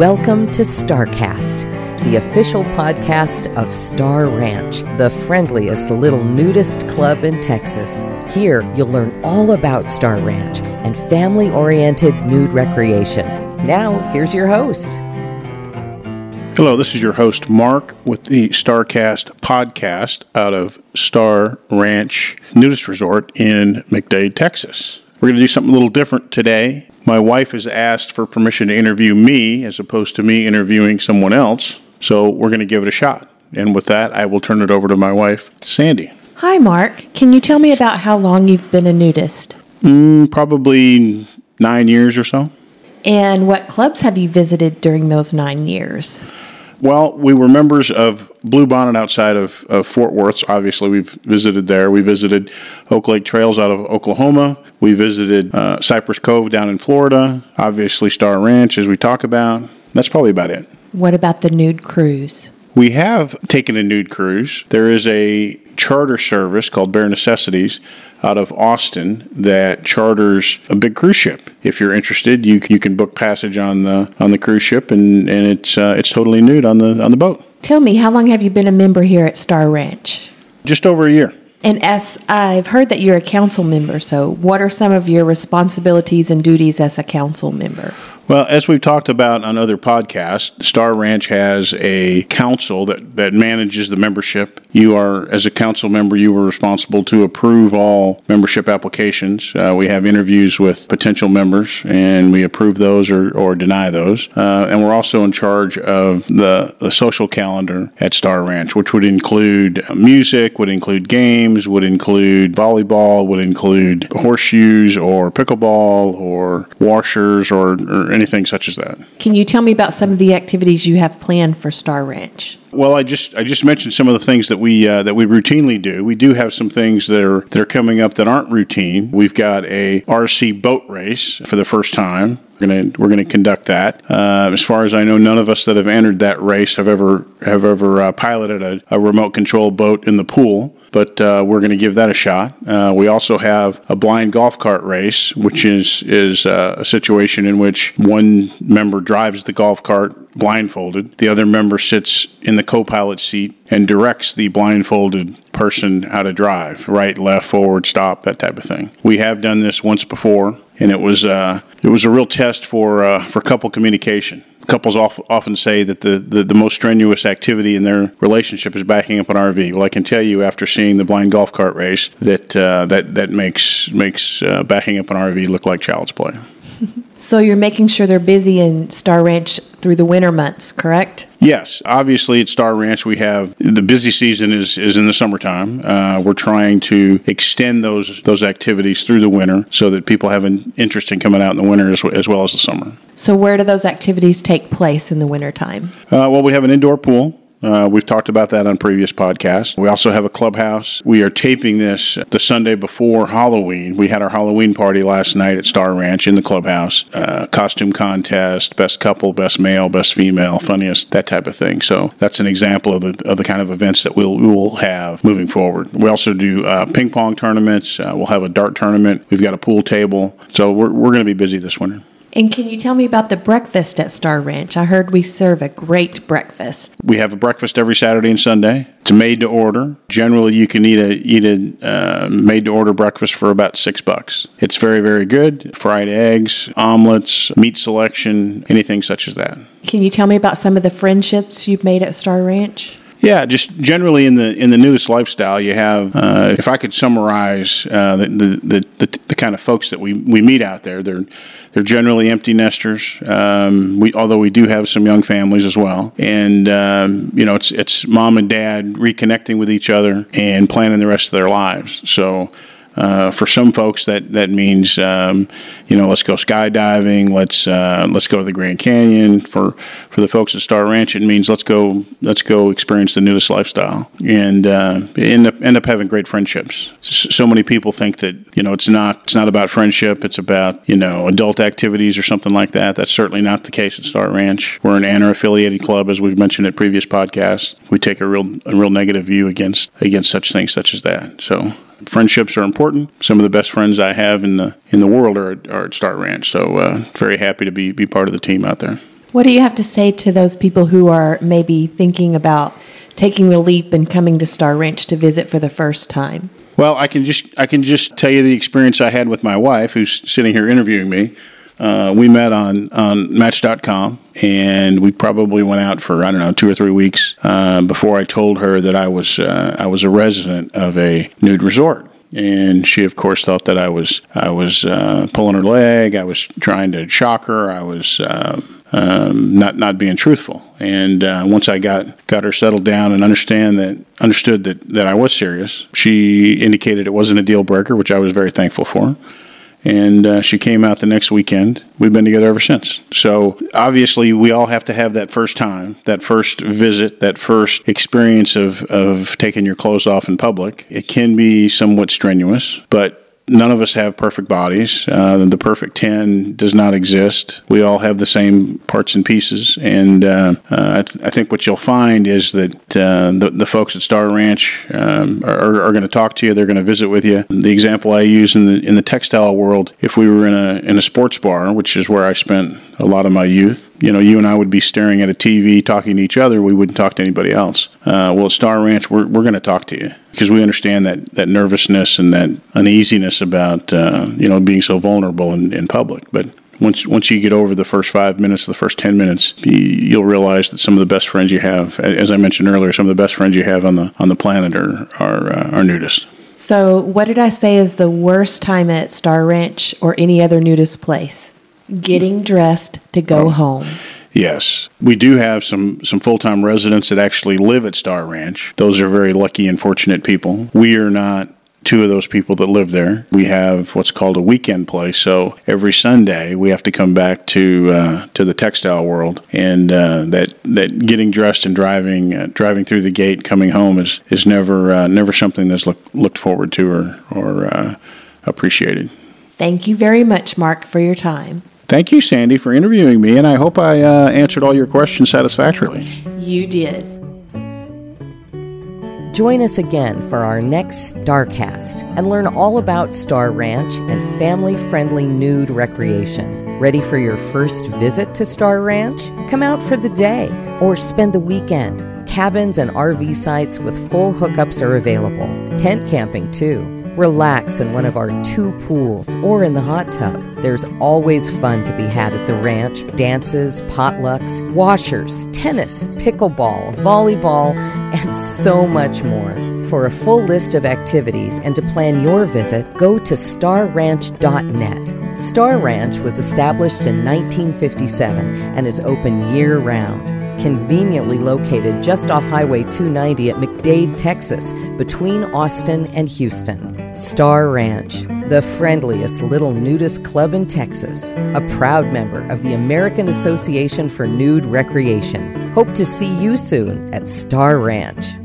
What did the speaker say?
Welcome to StarCast, the official podcast of Star Ranch, the friendliest little nudist club in Texas. Here, you'll learn all about Star Ranch and family oriented nude recreation. Now, here's your host. Hello, this is your host, Mark, with the StarCast podcast out of Star Ranch Nudist Resort in McDade, Texas. We're going to do something a little different today. My wife has asked for permission to interview me as opposed to me interviewing someone else, so we're going to give it a shot. And with that, I will turn it over to my wife, Sandi. Hi, Mark. Can you tell me about how long you've been a nudist? Mm, probably nine years or so. And what clubs have you visited during those nine years? Well, we were members of Blue Bonnet outside of, of Fort Worth. Obviously, we've visited there. We visited Oak Lake Trails out of Oklahoma. We visited uh, Cypress Cove down in Florida. Obviously, Star Ranch, as we talk about. That's probably about it. What about the nude cruise? We have taken a nude cruise. There is a charter service called Bare Necessities out of Austin that charters a big cruise ship. If you're interested, you you can book passage on the on the cruise ship, and and it's uh, it's totally nude on the on the boat. Tell me, how long have you been a member here at Star Ranch? Just over a year. And as I've heard that you're a council member, so what are some of your responsibilities and duties as a council member? Well, as we've talked about on other podcasts, Star Ranch has a council that, that manages the membership. You are, as a council member, you are responsible to approve all membership applications. Uh, we have interviews with potential members, and we approve those or, or deny those. Uh, and we're also in charge of the, the social calendar at Star Ranch, which would include music, would include games, would include volleyball, would include horseshoes or pickleball or washers or, or anything such as that. Can you tell me about some of the activities you have planned for Star Ranch? Well, I just I just mentioned some of the things that we uh, that we routinely do. We do have some things that are that are coming up that aren't routine. We've got a RC boat race for the first time. We're gonna we're gonna conduct that. Uh, as far as I know, none of us that have entered that race have ever have ever uh, piloted a, a remote control boat in the pool but uh, we're going to give that a shot. Uh, we also have a blind golf cart race, which is is uh, a situation in which one member drives the golf cart blindfolded, the other member sits in the co-pilot seat and directs the blindfolded person how to drive, right, left, forward, stop, that type of thing. We have done this once before, and it was uh, it was a real test for uh, for couple communication couples often say that the, the, the, most strenuous activity in their relationship is backing up an RV. Well, I can tell you after seeing the blind golf cart race that uh, that that makes makes uh, backing up an RV look like child's play. So you're making sure they're busy in Star Ranch through the winter months, correct? Yes, obviously at Star Ranch we have the busy season is, is in the summertime. Uh, we're trying to extend those those activities through the winter so that people have an interest in coming out in the winter as, as well as the summer. So where do those activities take place in the wintertime? Uh, well, we have an indoor pool. Uh, we've talked about that on previous podcasts. We also have a clubhouse. We are taping this the Sunday before Halloween. We had our Halloween party last night at Star Ranch in the clubhouse. Uh, costume contest, best couple, best male, best female, funniest, that type of thing. So that's an example of the, of the kind of events that we'll, we will have moving forward. We also do uh, ping pong tournaments. Uh, we'll have a dart tournament. We've got a pool table. So we're, we're going to be busy this winter. And can you tell me about the breakfast at Star Ranch? I heard we serve a great breakfast. We have a breakfast every Saturday and Sunday. It's made to order. Generally, you can eat a eat a uh, made to order breakfast for about six bucks. It's very very good. Fried eggs, omelets, meat selection, anything such as that. Can you tell me about some of the friendships you've made at Star Ranch? Yeah, just generally in the in the nudist lifestyle, you have. Uh, if I could summarize uh, the, the, the the kind of folks that we we meet out there, they're they're generally empty nesters. Um, we, although we do have some young families as well, and um, you know, it's it's mom and dad reconnecting with each other and planning the rest of their lives. So uh, for some folks, that that means um, you know let's go skydiving, let's uh, let's go to the Grand Canyon. For for the folks at Star Ranch, it means let's go let's go experience the nudist lifestyle and uh, end up end up having great friendships. So many people think that you know it's not it's not about friendship, it's about you know adult activities or something like that. That's certainly not the case at Star Ranch. We're an AANR affiliated club, as we've mentioned at previous podcasts. We take a real a real negative view against against such things such as that. So friendships are important. Some of the best friends I have in the in the world are, are at Star Ranch. So uh, very happy to be be part of the team out there. What do you have to say to those people who are maybe thinking about taking the leap and coming to Star Ranch to visit for the first time? Well, I can just I can just tell you the experience I had with my wife, who's sitting here interviewing me. Uh, we met on, on Match.com, and we probably went out for I don't know two or three weeks uh, before I told her that I was uh, I was a resident of a nude resort. And she, of course, thought that I was I was uh, pulling her leg. I was trying to shock her. I was um, um, not not being truthful. And uh, once I got got her settled down and understand that understood that that I was serious, she indicated it wasn't a deal breaker, which I was very thankful for and uh, she came out the next weekend. We've been together ever since. So obviously, we all have to have that first time, that first visit, that first experience of, of taking your clothes off in public. It can be somewhat strenuous, but none of us have perfect bodies. Uh, the perfect 10 does not exist. We all have the same parts and pieces. And uh, uh, I, th- I, think what you'll find is that uh, the, the folks at Star Ranch um, are, are going to talk to you. They're going to visit with you. The example I use in the, in the textile world, if we were in a, in a sports bar, which is where I spent a lot of my youth, you know, you and I would be staring at a TV talking to each other. We wouldn't talk to anybody else. Uh, well, at Star Ranch, we're, we're going to talk to you because we understand that, that nervousness and that uneasiness about, uh, you know, being so vulnerable in, in public. But once once you get over the first five minutes, the first ten minutes, you'll realize that some of the best friends you have, as I mentioned earlier, some of the best friends you have on the on the planet are are, uh, are nudists. So, what did I say is the worst time at Star Ranch or any other nudist place? Getting dressed to go oh. home. Yes, we do have some some full time residents that actually live at Star Ranch. Those are very lucky and fortunate people. We are not two of those people that live there. We have what's called a weekend place. So every Sunday we have to come back to uh, to the textile world, and uh, that that getting dressed and driving uh, driving through the gate, coming home is is never uh, never something that's look, looked forward to or or uh, appreciated. Thank you very much, Mark, for your time. Thank you, Sandi, for interviewing me, and I hope I uh, answered all your questions satisfactorily. You did. Join us again for our next StarCast and learn all about Star Ranch and family friendly nude recreation. Ready for your first visit to Star Ranch? Come out for the day or spend the weekend. Cabins and RV sites with full hookups are available. Tent camping, too. Relax in one of our two pools or in the hot tub. There's always fun to be had at the ranch dances, potlucks, washers, tennis, pickleball, volleyball, and so much more. For a full list of activities and to plan your visit, go to starranch.net. Star Ranch was established in 1957 and is open year round conveniently located just off Highway 290 at McDade, Texas, between Austin and Houston. Star Ranch, the friendliest little nudist club in Texas, a proud member of the American Association for Nude Recreation. Hope to see you soon at Star Ranch.